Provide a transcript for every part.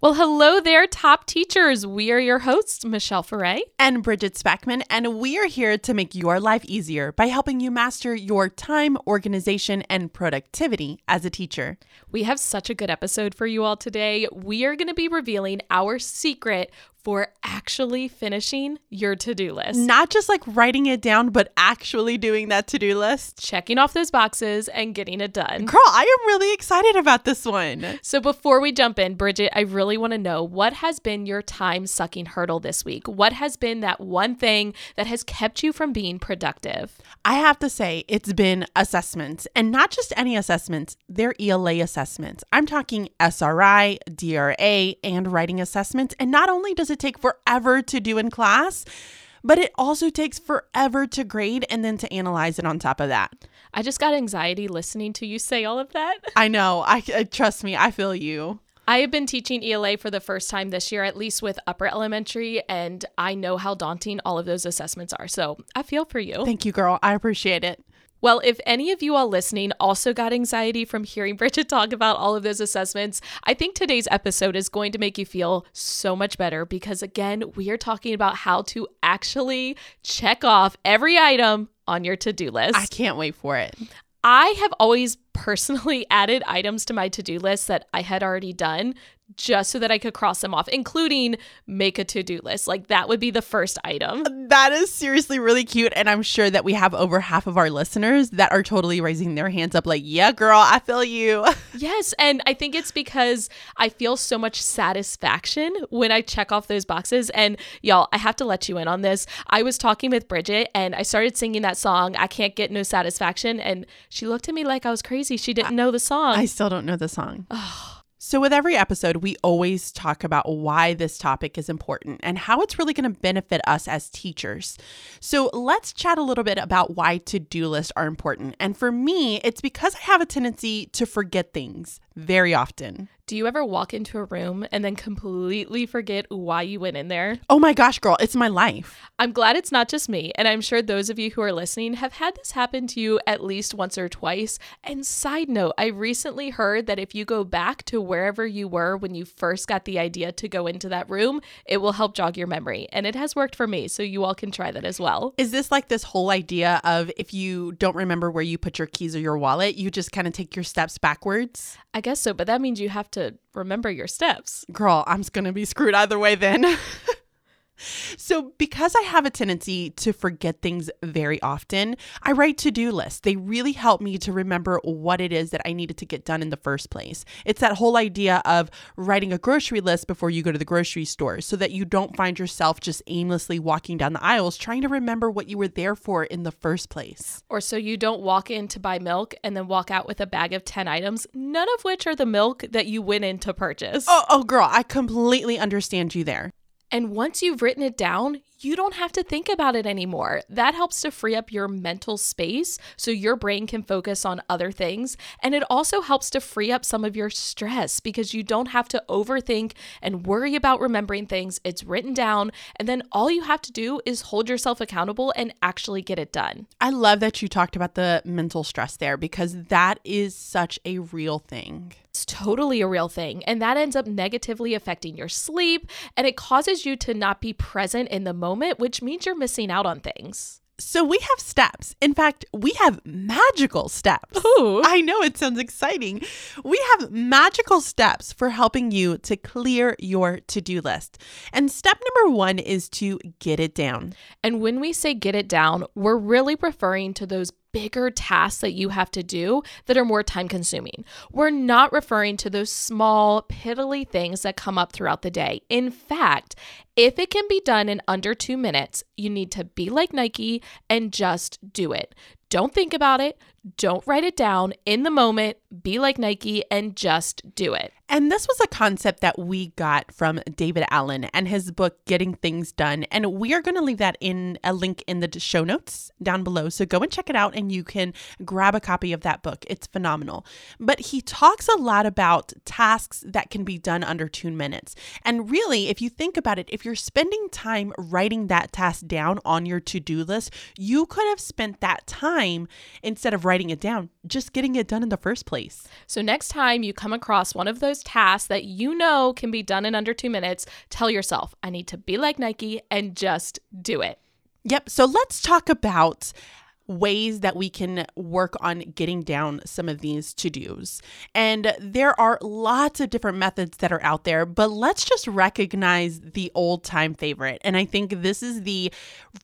Well, hello there, top teachers. We are your hosts, Michelle Foray and Bridget Speckman, and we are here to make your life easier by helping you master your time, organization, and productivity as a teacher. We have such a good episode for you all today. We are going to be revealing our secret for actually finishing your to do list. Not just like writing it down, but actually doing that to do list. Checking off those boxes and getting it done. Girl, I am really excited about this one. So before we jump in, Bridget, I really want to know what has been your time sucking hurdle this week? What has been that one thing that has kept you from being productive? I have to say, it's been assessments and not just any assessments, they're ELA assessments. I'm talking SRI, DRA, and writing assessments. And not only does it it take forever to do in class, but it also takes forever to grade and then to analyze it on top of that. I just got anxiety listening to you say all of that. I know. I, I trust me. I feel you. I have been teaching ELA for the first time this year, at least with upper elementary, and I know how daunting all of those assessments are. So I feel for you. Thank you, girl. I appreciate it. Well, if any of you all listening also got anxiety from hearing Bridget talk about all of those assessments, I think today's episode is going to make you feel so much better because, again, we are talking about how to actually check off every item on your to do list. I can't wait for it. I have always personally added items to my to do list that I had already done just so that I could cross them off, including make a to do list. Like that would be the first item. That is seriously really cute. And I'm sure that we have over half of our listeners that are totally raising their hands up, like, yeah, girl, I feel you. yes. And I think it's because I feel so much satisfaction when I check off those boxes. And y'all, I have to let you in on this. I was talking with Bridget and I started singing that song, I Can't Get No Satisfaction. And she looked at me like I was crazy. She didn't know the song. I still don't know the song. So, with every episode, we always talk about why this topic is important and how it's really going to benefit us as teachers. So, let's chat a little bit about why to do lists are important. And for me, it's because I have a tendency to forget things very often. Do you ever walk into a room and then completely forget why you went in there? Oh my gosh, girl, it's my life. I'm glad it's not just me, and I'm sure those of you who are listening have had this happen to you at least once or twice. And side note, I recently heard that if you go back to wherever you were when you first got the idea to go into that room, it will help jog your memory. And it has worked for me, so you all can try that as well. Is this like this whole idea of if you don't remember where you put your keys or your wallet, you just kind of take your steps backwards? I guess so, but that means you have to remember your steps. Girl, I'm going to be screwed either way then. So, because I have a tendency to forget things very often, I write to do lists. They really help me to remember what it is that I needed to get done in the first place. It's that whole idea of writing a grocery list before you go to the grocery store so that you don't find yourself just aimlessly walking down the aisles trying to remember what you were there for in the first place. Or so you don't walk in to buy milk and then walk out with a bag of 10 items, none of which are the milk that you went in to purchase. Oh, oh girl, I completely understand you there. And once you've written it down, you don't have to think about it anymore. That helps to free up your mental space so your brain can focus on other things. And it also helps to free up some of your stress because you don't have to overthink and worry about remembering things. It's written down. And then all you have to do is hold yourself accountable and actually get it done. I love that you talked about the mental stress there because that is such a real thing. It's totally a real thing. And that ends up negatively affecting your sleep and it causes you to not be present in the moment moment, which means you're missing out on things. So we have steps. In fact, we have magical steps. Ooh. I know it sounds exciting. We have magical steps for helping you to clear your to-do list. And step number 1 is to get it down. And when we say get it down, we're really referring to those bigger tasks that you have to do that are more time consuming. We're not referring to those small, piddly things that come up throughout the day. In fact, if it can be done in under two minutes, you need to be like Nike and just do it. Don't think about it. Don't write it down in the moment. Be like Nike and just do it. And this was a concept that we got from David Allen and his book, Getting Things Done. And we are going to leave that in a link in the show notes down below. So go and check it out and you can grab a copy of that book. It's phenomenal. But he talks a lot about tasks that can be done under two minutes. And really, if you think about it, if you're spending time writing that task down on your to do list, you could have spent that time instead of writing writing it down, just getting it done in the first place. So, next time you come across one of those tasks that you know can be done in under two minutes, tell yourself, I need to be like Nike and just do it. Yep. So, let's talk about ways that we can work on getting down some of these to dos. And there are lots of different methods that are out there, but let's just recognize the old time favorite. And I think this is the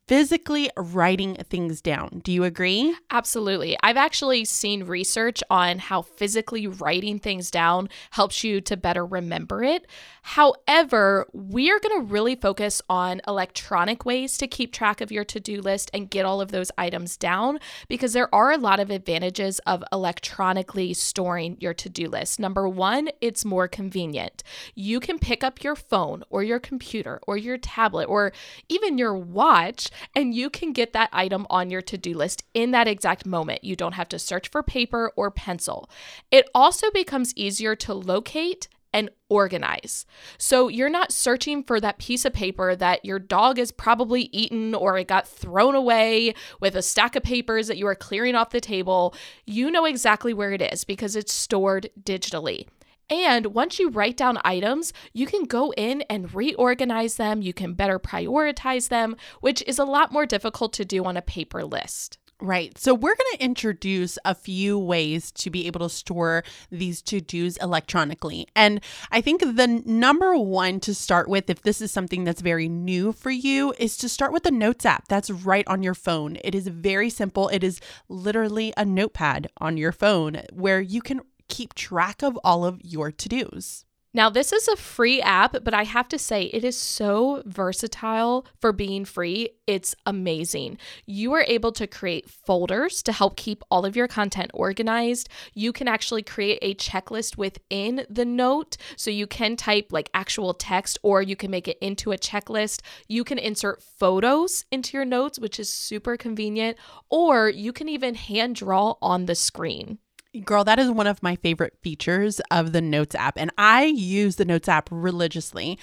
physically writing things down. Do you agree? Absolutely. I've actually seen research on how physically writing things down helps you to better remember it. However, we are going to really focus on electronic ways to keep track of your to do list and get all of those items down down because there are a lot of advantages of electronically storing your to do list. Number one, it's more convenient. You can pick up your phone or your computer or your tablet or even your watch and you can get that item on your to do list in that exact moment. You don't have to search for paper or pencil. It also becomes easier to locate and organize. So you're not searching for that piece of paper that your dog has probably eaten or it got thrown away with a stack of papers that you are clearing off the table. You know exactly where it is because it's stored digitally. And once you write down items, you can go in and reorganize them. You can better prioritize them, which is a lot more difficult to do on a paper list. Right. So we're going to introduce a few ways to be able to store these to dos electronically. And I think the number one to start with, if this is something that's very new for you, is to start with the Notes app that's right on your phone. It is very simple. It is literally a notepad on your phone where you can keep track of all of your to dos. Now, this is a free app, but I have to say it is so versatile for being free. It's amazing. You are able to create folders to help keep all of your content organized. You can actually create a checklist within the note. So you can type like actual text or you can make it into a checklist. You can insert photos into your notes, which is super convenient, or you can even hand draw on the screen. Girl, that is one of my favorite features of the Notes app, and I use the Notes app religiously.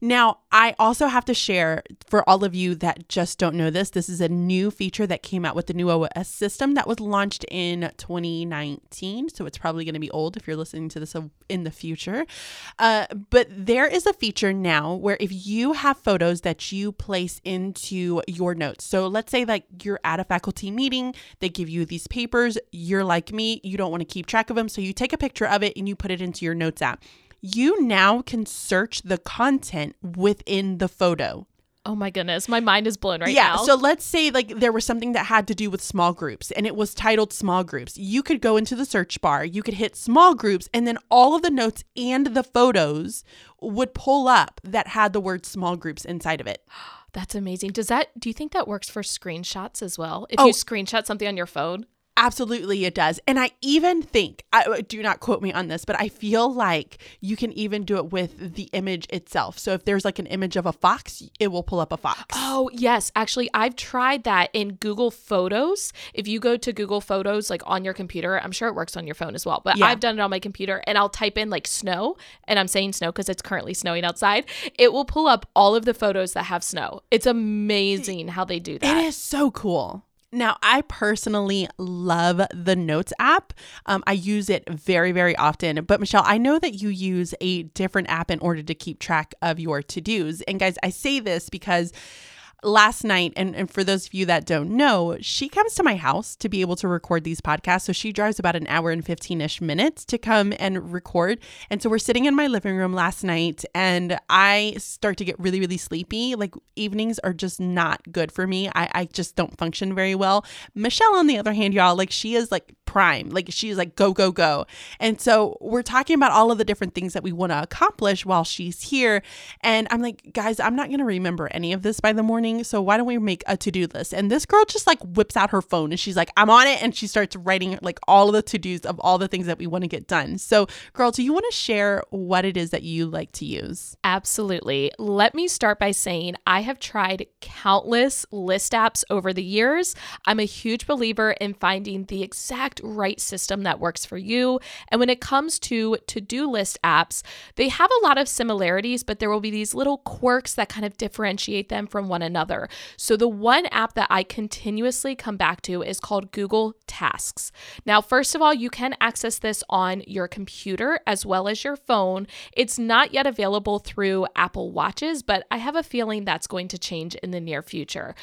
Now, I also have to share for all of you that just don't know this, this is a new feature that came out with the new OS system that was launched in 2019. So it's probably going to be old if you're listening to this in the future. Uh, but there is a feature now where if you have photos that you place into your notes, so let's say like you're at a faculty meeting, they give you these papers, you're like me, you don't want to keep track of them. So you take a picture of it and you put it into your notes app. You now can search the content within the photo. Oh my goodness, my mind is blown right yeah, now. Yeah, so let's say like there was something that had to do with small groups and it was titled small groups. You could go into the search bar, you could hit small groups and then all of the notes and the photos would pull up that had the word small groups inside of it. That's amazing. Does that do you think that works for screenshots as well? If oh, you screenshot something on your phone? Absolutely, it does. And I even think, I, uh, do not quote me on this, but I feel like you can even do it with the image itself. So if there's like an image of a fox, it will pull up a fox. Oh, yes. Actually, I've tried that in Google Photos. If you go to Google Photos, like on your computer, I'm sure it works on your phone as well, but yeah. I've done it on my computer and I'll type in like snow, and I'm saying snow because it's currently snowing outside. It will pull up all of the photos that have snow. It's amazing how they do that. It is so cool. Now, I personally love the Notes app. Um, I use it very, very often. But Michelle, I know that you use a different app in order to keep track of your to dos. And guys, I say this because last night, and, and for those of you that don't know, she comes to my house to be able to record these podcasts. So she drives about an hour and 15 ish minutes to come and record. And so we're sitting in my living room last night, and I start to get really, really sleepy. Like evenings are just not good for me. I, I just don't function very well. Michelle, on the other hand, y'all, like she is like prime. Like she's like, go, go, go. And so we're talking about all of the different things that we want to accomplish while she's here. And I'm like, guys, I'm not going to remember any of this by the morning. So why don't we make a to do list? And this girl just like whips out her phone and she's like, I'm on it. And she starts writing like all of the to dos of all the things that we want to get done. So, girl, do you want to share what it is that you like to use? Absolutely. Let me start by saying I have tried countless list apps over the years. I'm a huge believer in finding the exact right system that works for you. And when it comes to to do list apps, they have a lot of similarities, but there will be these little quirks that kind of differentiate them from one another. So the one app that I continuously come back to is called Google Tasks. Now, first of all, you can access this on your computer as well as your phone. It's not yet available through Apple Watches, but I have a feeling that's going to change in the near future.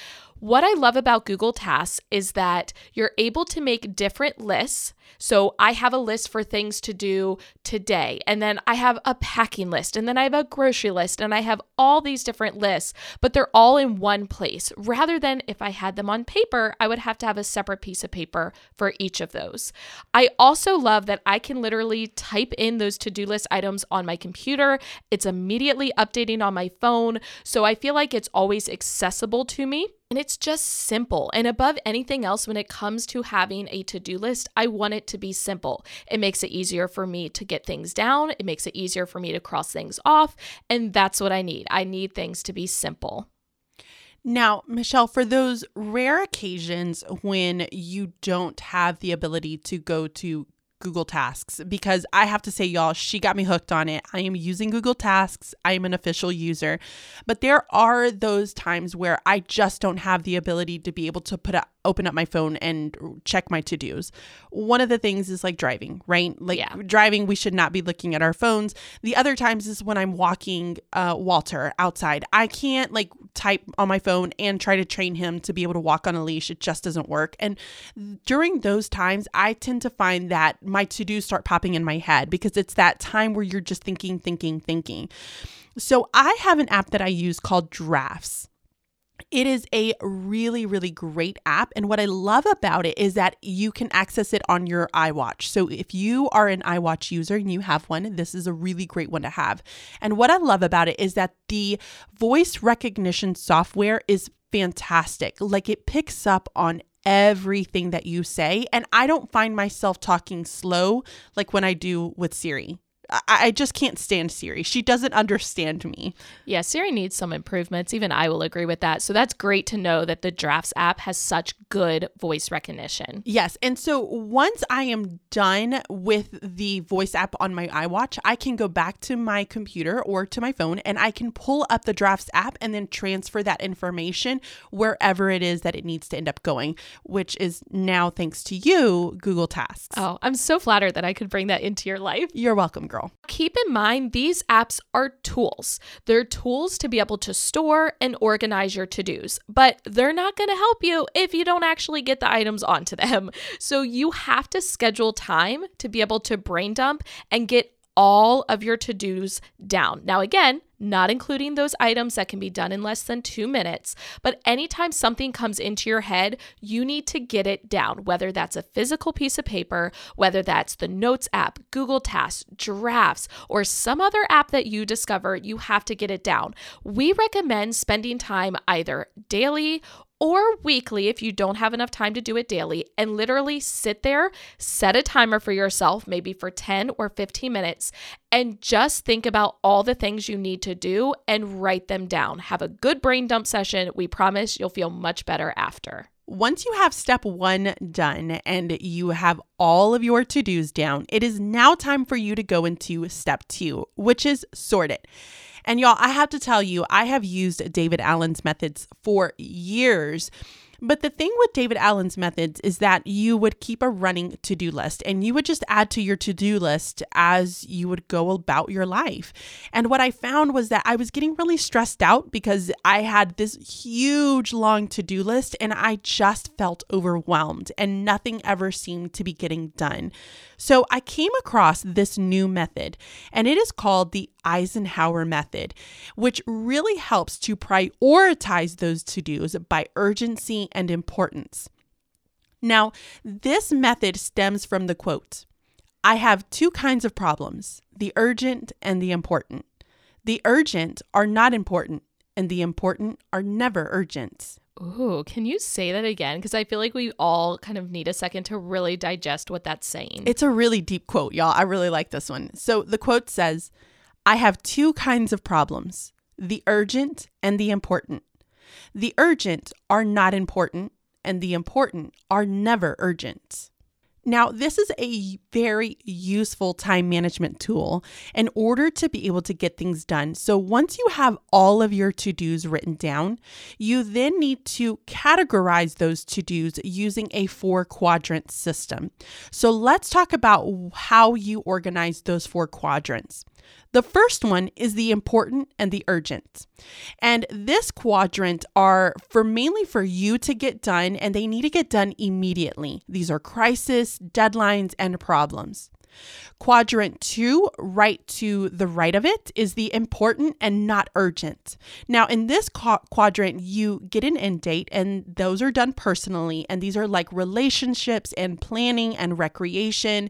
What I love about Google Tasks is that you're able to make different lists. So I have a list for things to do today, and then I have a packing list, and then I have a grocery list, and I have all these different lists, but they're all in one place. Rather than if I had them on paper, I would have to have a separate piece of paper for each of those. I also love that I can literally type in those to do list items on my computer. It's immediately updating on my phone. So I feel like it's always accessible to me. And it's just simple. And above anything else, when it comes to having a to do list, I want it to be simple. It makes it easier for me to get things down, it makes it easier for me to cross things off. And that's what I need. I need things to be simple. Now, Michelle, for those rare occasions when you don't have the ability to go to Google Tasks because I have to say, y'all, she got me hooked on it. I am using Google Tasks, I am an official user. But there are those times where I just don't have the ability to be able to put a open up my phone and check my to dos. One of the things is like driving, right? Like yeah. driving, we should not be looking at our phones. The other times is when I'm walking uh, Walter outside. I can't like type on my phone and try to train him to be able to walk on a leash. It just doesn't work. And during those times, I tend to find that my to dos start popping in my head because it's that time where you're just thinking, thinking, thinking. So I have an app that I use called Drafts. It is a really, really great app. And what I love about it is that you can access it on your iWatch. So if you are an iWatch user and you have one, this is a really great one to have. And what I love about it is that the voice recognition software is fantastic. Like it picks up on everything that you say. And I don't find myself talking slow like when I do with Siri. I, just can't stand Siri. She doesn't understand me. Yeah, Siri needs some improvements. Even I will agree with that. So that's great to know that the Drafts app has such good voice recognition. Yes. And so once I am done with the voice app on my iWatch, I can go back to my computer or to my phone and I can pull up the Drafts app and then transfer that information wherever it is that it needs to end up going, which is now thanks to you, Google Tasks. Oh, I'm so flattered that I could bring that into your life. You're welcome, girl girl. Keep in mind, these apps are tools. They're tools to be able to store and organize your to dos, but they're not going to help you if you don't actually get the items onto them. So you have to schedule time to be able to brain dump and get all of your to dos down. Now, again, not including those items that can be done in less than two minutes. But anytime something comes into your head, you need to get it down, whether that's a physical piece of paper, whether that's the Notes app, Google Tasks, Drafts, or some other app that you discover, you have to get it down. We recommend spending time either daily or weekly if you don't have enough time to do it daily and literally sit there, set a timer for yourself, maybe for 10 or 15 minutes, and just think about all the things you need to do and write them down. Have a good brain dump session. We promise you'll feel much better after. Once you have step one done and you have all of your to dos down, it is now time for you to go into step two, which is sort it. And y'all, I have to tell you, I have used David Allen's methods for years. But the thing with David Allen's methods is that you would keep a running to do list and you would just add to your to do list as you would go about your life. And what I found was that I was getting really stressed out because I had this huge long to do list and I just felt overwhelmed and nothing ever seemed to be getting done. So I came across this new method, and it is called the Eisenhower method, which really helps to prioritize those to dos by urgency and importance. Now, this method stems from the quote I have two kinds of problems the urgent and the important. The urgent are not important, and the important are never urgent. Ooh, can you say that again? Because I feel like we all kind of need a second to really digest what that's saying. It's a really deep quote, y'all. I really like this one. So the quote says, I have two kinds of problems the urgent and the important. The urgent are not important, and the important are never urgent. Now, this is a very useful time management tool in order to be able to get things done. So, once you have all of your to dos written down, you then need to categorize those to dos using a four quadrant system. So, let's talk about how you organize those four quadrants. The first one is the important and the urgent. And this quadrant are for mainly for you to get done and they need to get done immediately. These are crisis, deadlines, and problems. Quadrant two, right to the right of it, is the important and not urgent. Now, in this quadrant, you get an end date, and those are done personally. And these are like relationships and planning and recreation.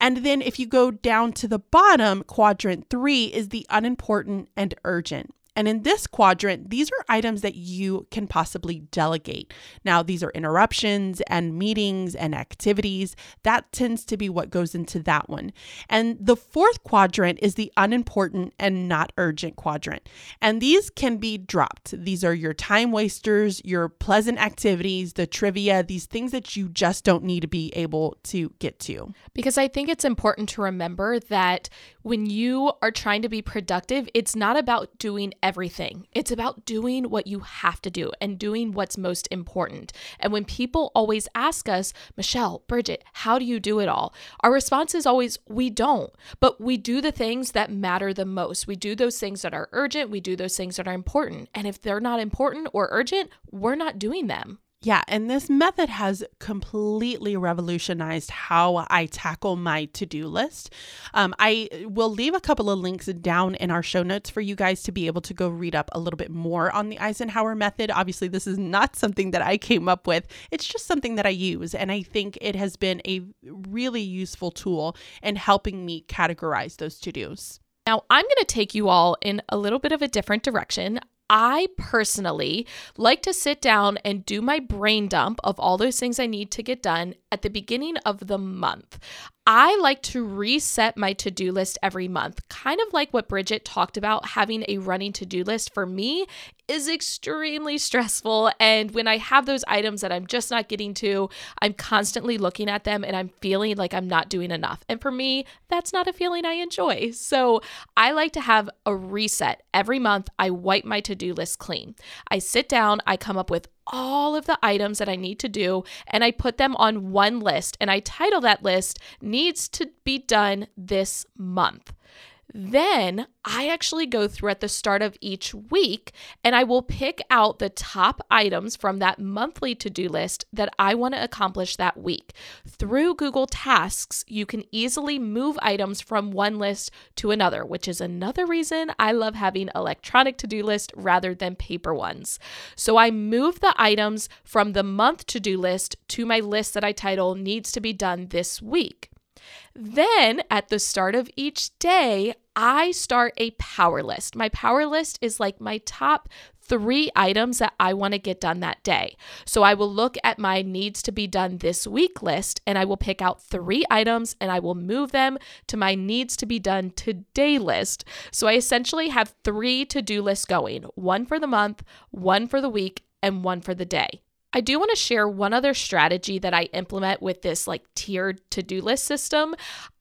And then if you go down to the bottom, quadrant three is the unimportant and urgent. And in this quadrant, these are items that you can possibly delegate. Now, these are interruptions and meetings and activities. That tends to be what goes into that one. And the fourth quadrant is the unimportant and not urgent quadrant. And these can be dropped. These are your time wasters, your pleasant activities, the trivia, these things that you just don't need to be able to get to. Because I think it's important to remember that when you are trying to be productive, it's not about doing everything. It's about doing what you have to do and doing what's most important. And when people always ask us, Michelle, Bridget, how do you do it all? Our response is always, we don't. But we do the things that matter the most. We do those things that are urgent. We do those things that are important. And if they're not important or urgent, we're not doing them. Yeah, and this method has completely revolutionized how I tackle my to do list. Um, I will leave a couple of links down in our show notes for you guys to be able to go read up a little bit more on the Eisenhower method. Obviously, this is not something that I came up with, it's just something that I use. And I think it has been a really useful tool in helping me categorize those to dos. Now, I'm going to take you all in a little bit of a different direction. I personally like to sit down and do my brain dump of all those things I need to get done at the beginning of the month. I like to reset my to do list every month, kind of like what Bridget talked about. Having a running to do list for me is extremely stressful. And when I have those items that I'm just not getting to, I'm constantly looking at them and I'm feeling like I'm not doing enough. And for me, that's not a feeling I enjoy. So I like to have a reset every month. I wipe my to do list clean. I sit down, I come up with all of the items that I need to do and I put them on one list and I title that list needs to be done this month. Then I actually go through at the start of each week and I will pick out the top items from that monthly to do list that I want to accomplish that week. Through Google Tasks, you can easily move items from one list to another, which is another reason I love having electronic to do list rather than paper ones. So I move the items from the month to do list to my list that I title needs to be done this week. Then at the start of each day, I start a power list. My power list is like my top three items that I want to get done that day. So I will look at my needs to be done this week list and I will pick out three items and I will move them to my needs to be done today list. So I essentially have three to do lists going one for the month, one for the week, and one for the day. I do want to share one other strategy that I implement with this like tiered to do list system.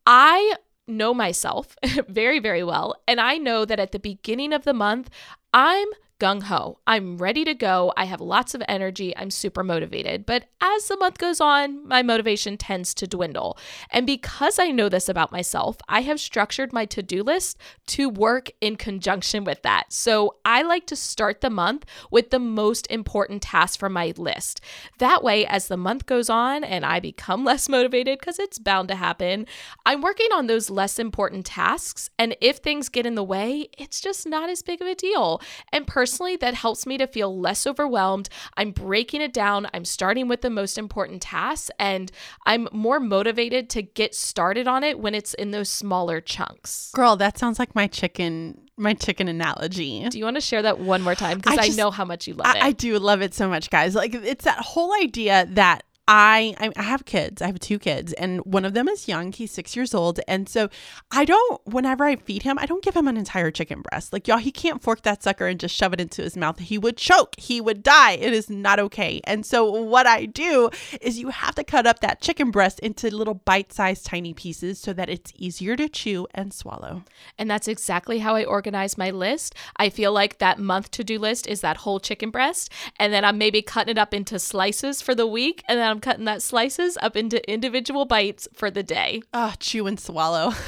I know myself very, very well. And I know that at the beginning of the month, I'm gung ho. I'm ready to go. I have lots of energy. I'm super motivated. But as the month goes on, my motivation tends to dwindle. And because I know this about myself, I have structured my to do list to work in conjunction with that. So I like to start the month with the most important tasks from my list. That way, as the month goes on and I become less motivated, because it's bound to happen, I'm working on those less important tasks. And if things get in the way, it's just not as big of a deal. And personally, personally, that helps me to feel less overwhelmed. I'm breaking it down. I'm starting with the most important tasks, and I'm more motivated to get started on it when it's in those smaller chunks. Girl, that sounds like my chicken my chicken analogy. Do you want to share that one more time? Because I, I, know how much you love I, it. I do love it so much, guys. Like it's that whole idea that I I have kids. I have two kids, and one of them is young. He's six years old, and so I don't. Whenever I feed him, I don't give him an entire chicken breast. Like y'all, he can't fork that sucker and just shove it into his mouth. He would choke. He would die. It is not okay. And so what I do is you have to cut up that chicken breast into little bite-sized tiny pieces so that it's easier to chew and swallow. And that's exactly how I organize my list. I feel like that month to-do list is that whole chicken breast, and then I'm maybe cutting it up into slices for the week, and then I'm cutting that slices up into individual bites for the day. Ah, chew and swallow.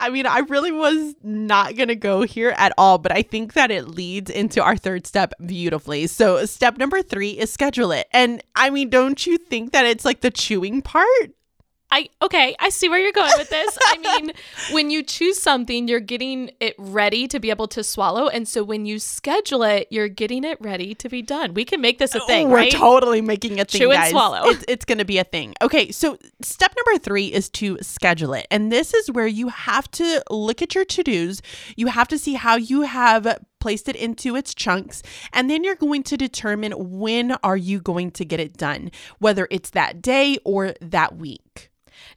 I mean, I really was not going to go here at all, but I think that it leads into our third step beautifully. So, step number three is schedule it. And I mean, don't you think that it's like the chewing part? I okay, I see where you're going with this. I mean, when you choose something, you're getting it ready to be able to swallow, and so when you schedule it, you're getting it ready to be done. We can make this a thing, oh, We're right? totally making a thing, Chew and guys. swallow. It's, it's going to be a thing. Okay, so step number three is to schedule it, and this is where you have to look at your to dos. You have to see how you have placed it into its chunks and then you're going to determine when are you going to get it done whether it's that day or that week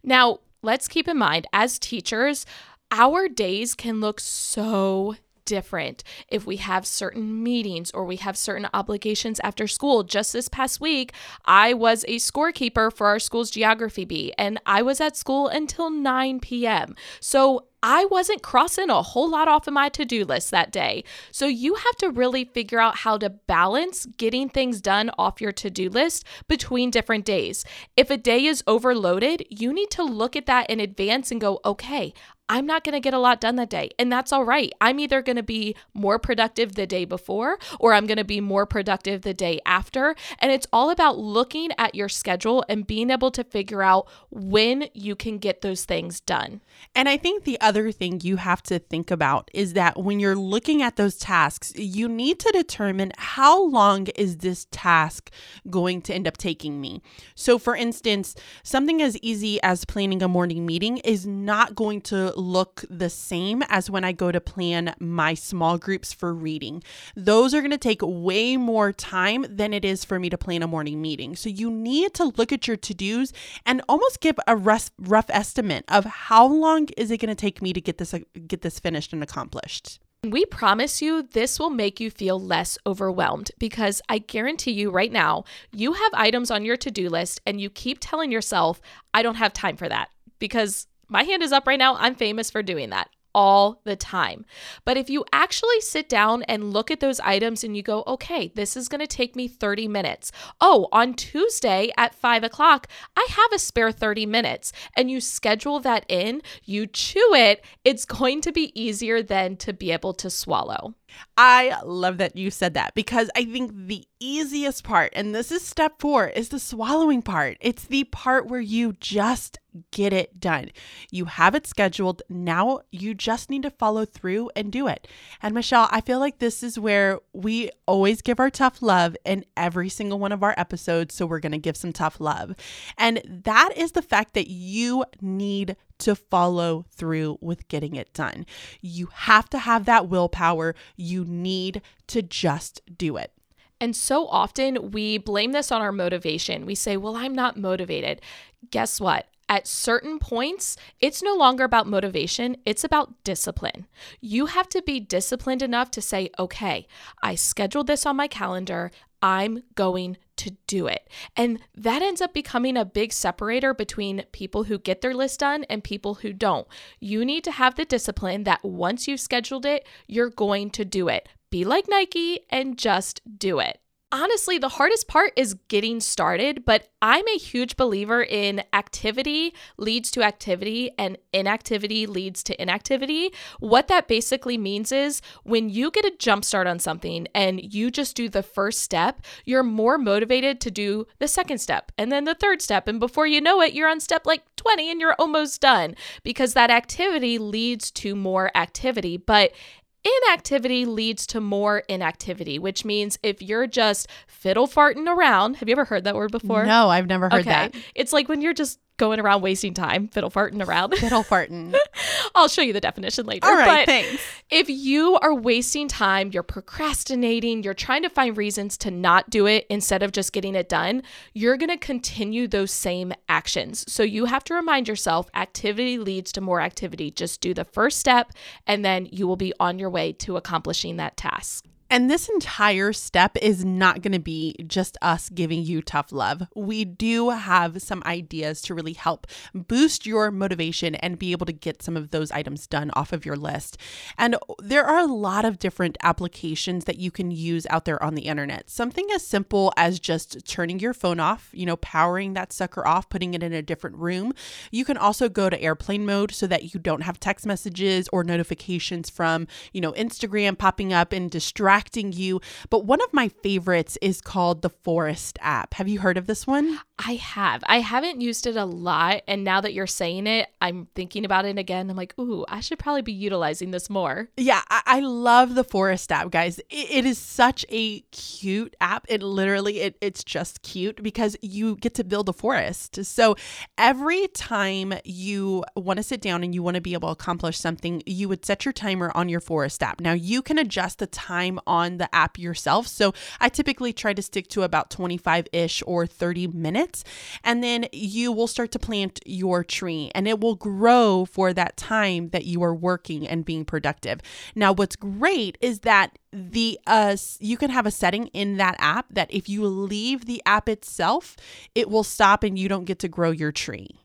Now, let's keep in mind as teachers, our days can look so different if we have certain meetings or we have certain obligations after school. Just this past week, I was a scorekeeper for our school's geography bee and I was at school until 9 p.m. So I wasn't crossing a whole lot off of my to do list that day. So you have to really figure out how to balance getting things done off your to do list between different days. If a day is overloaded, you need to look at that in advance and go, okay, I'm not going to get a lot done that day. And that's all right. I'm either going to be more productive the day before or I'm going to be more productive the day after. And it's all about looking at your schedule and being able to figure out when you can get those things done. And I think the other thing you have to think about is that when you're looking at those tasks, you need to determine how long is this task going to end up taking me. So for instance, something as easy as planning a morning meeting is not going to look the same as when I go to plan my small groups for reading. Those are going to take way more time than it is for me to plan a morning meeting. So you need to look at your to-dos and almost give a rough, rough estimate of how long is it going to take me to get this uh, get this finished and accomplished. We promise you this will make you feel less overwhelmed because I guarantee you right now, you have items on your to do list and you keep telling yourself, I don't have time for that because my hand is up right now. I'm famous for doing that all the time. But if you actually sit down and look at those items and you go, okay, this is going to take me 30 minutes. Oh, on Tuesday at five o'clock, I have a spare 30 minutes. And you schedule that in, you chew it, it's going to be easier then to be able to swallow. I love that you said that because I think the easiest part, and this is step four, is the swallowing part. It's the part where you just get it done. You have it scheduled. Now you just need to follow through and do it. And Michelle, I feel like this is where we always give our tough love in every single one of our episodes. So we're going to give some tough love. And that is the fact that you need to follow through with getting it done. You have to have that willpower. You need to just do it. And so often we blame this on our motivation. We say, well, I'm not motivated. Guess what? At certain points, it's no longer about motivation, it's about discipline. You have to be disciplined enough to say, okay, I scheduled this on my calendar. I'm going to do it. And that ends up becoming a big separator between people who get their list done and people who don't. You need to have the discipline that once you've scheduled it, you're going to do it. Be like Nike and just do it honestly, the hardest part is getting started, but I'm a huge believer in activity leads to activity and inactivity leads to inactivity. What that basically means is when you get a jump start on something and you just do the first step, you're more motivated to do the second step and then the third step. And before you know it, you're on step like 20 and you're almost done because that activity leads to more activity. But Inactivity leads to more inactivity, which means if you're just fiddle farting around, have you ever heard that word before? No, I've never heard that. It's like when you're just going around wasting time, fiddle farting around. Fiddle farting. I'll show you the definition later. All right, but thanks. if you are wasting time, you're procrastinating, you're trying to find reasons to not do it instead of just getting it done, you're going to continue those same actions. So you have to remind yourself activity leads to more activity. Just do the first step and then you will be on your way to accomplishing that task. And this entire step is not going to be just us giving you tough love. We do have some ideas to really help boost your motivation and be able to get some of those items done off of your list. And there are a lot of different applications that you can use out there on the internet. Something as simple as just turning your phone off, you know, powering that sucker off, putting it in a different room. You can also go to airplane mode so that you don't have text messages or notifications from, you know, Instagram popping up and distracting you. But one of my favorites is called the Forest app. Have you heard of this one? I have. I haven't used it a lot. And now that you're saying it, I'm thinking about it again. I'm like, ooh, I should probably be utilizing this more. Yeah, I, I love the Forest app, guys. It, it is such a cute app. It literally, it, it's just cute because you get to build a forest. So every time you want to sit down and you want to be able to accomplish something, you would set your timer on your Forest app. Now you can adjust the time on the app yourself. So I typically try to stick to about 25 ish or 30 minutes. And then you will start to plant your tree and it will grow for that time that you are working and being productive. Now, what's great is that the uh you can have a setting in that app that if you leave the app itself, it will stop and you don't get to grow your tree.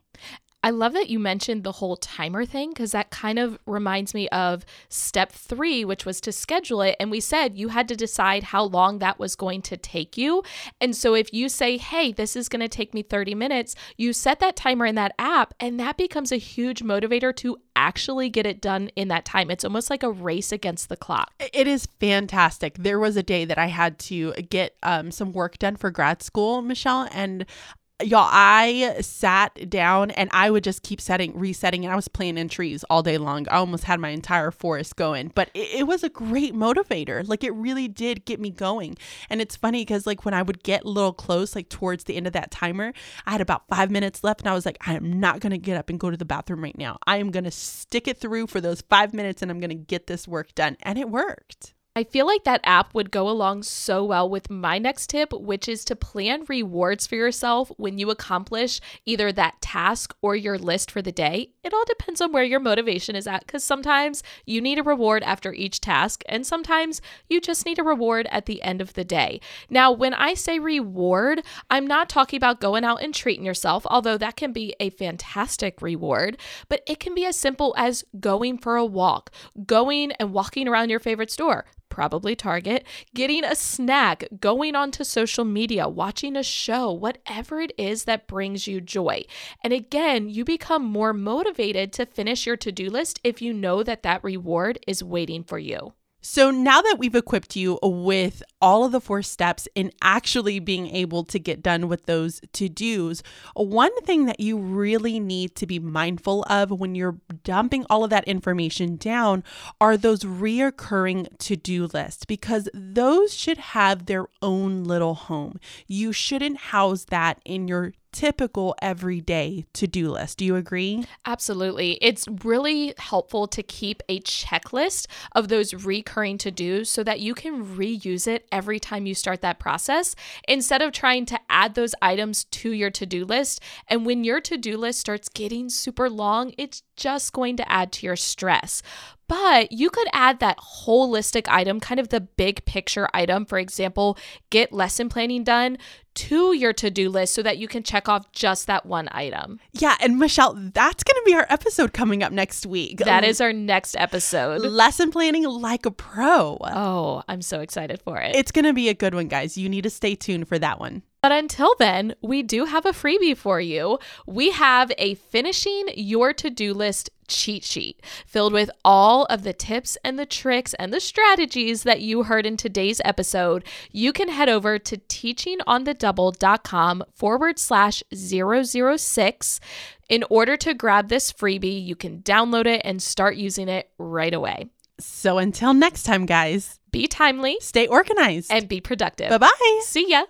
I love that you mentioned the whole timer thing because that kind of reminds me of step three, which was to schedule it. And we said you had to decide how long that was going to take you. And so if you say, hey, this is going to take me 30 minutes, you set that timer in that app, and that becomes a huge motivator to actually get it done in that time. It's almost like a race against the clock. It is fantastic. There was a day that I had to get um, some work done for grad school, Michelle, and y'all i sat down and i would just keep setting resetting and i was playing in trees all day long. I almost had my entire forest going but it, it was a great motivator. Like it really did get me going. And it's funny because like when i would get a little close like towards the end of that timer i had about five minutes left and i was like i am not going to get up and go to the bathroom right now. I am going to stick it through for those five minutes and i'm going to get this work done. And it worked I feel like that app would go along so well with my next tip, which is to plan rewards for yourself when you accomplish either that task or your list for the day. It all depends on where your motivation is at because sometimes you need a reward after each task, and sometimes you just need a reward at the end of the day. Now, when I say reward, I'm not talking about going out and treating yourself, although that can be a fantastic reward, but it can be as simple as going for a walk, going and walking around your favorite store probably Target, getting a snack, going onto social media, watching a show, whatever it is that brings you joy. And again, you become more motivated to finish your to do list if you know that that reward is waiting for you. So now that we've equipped you with all of the four steps in actually being able to get done with those to dos, one thing that you really need to be mindful of when you're dumping all of that information down are those reoccurring to do lists because those should have their own little home. You shouldn't house that in your typical everyday to do list. Do you agree? Absolutely. It's really helpful to keep a checklist of those recurring to dos so that you can reuse it every time you start that process instead of trying to add those items to your to do list. And when your to do list starts getting super long, it's just going to add to your stress. But you could add that holistic item, kind of the big picture item, for example, get lesson planning done to your to do list so that you can check off just that one item. Yeah. And Michelle, that's going to be our episode coming up next week. That um, is our next episode. Lesson planning like a pro. Oh, I'm so excited for it. It's going to be a good one, guys. You need to stay tuned for that one. But until then, we do have a freebie for you. We have a finishing your to do list cheat sheet filled with all of the tips and the tricks and the strategies that you heard in today's episode. You can head over to teachingonthedouble.com forward slash 006. In order to grab this freebie, you can download it and start using it right away. So until next time, guys, be timely, stay organized, and be productive. Bye bye. See ya.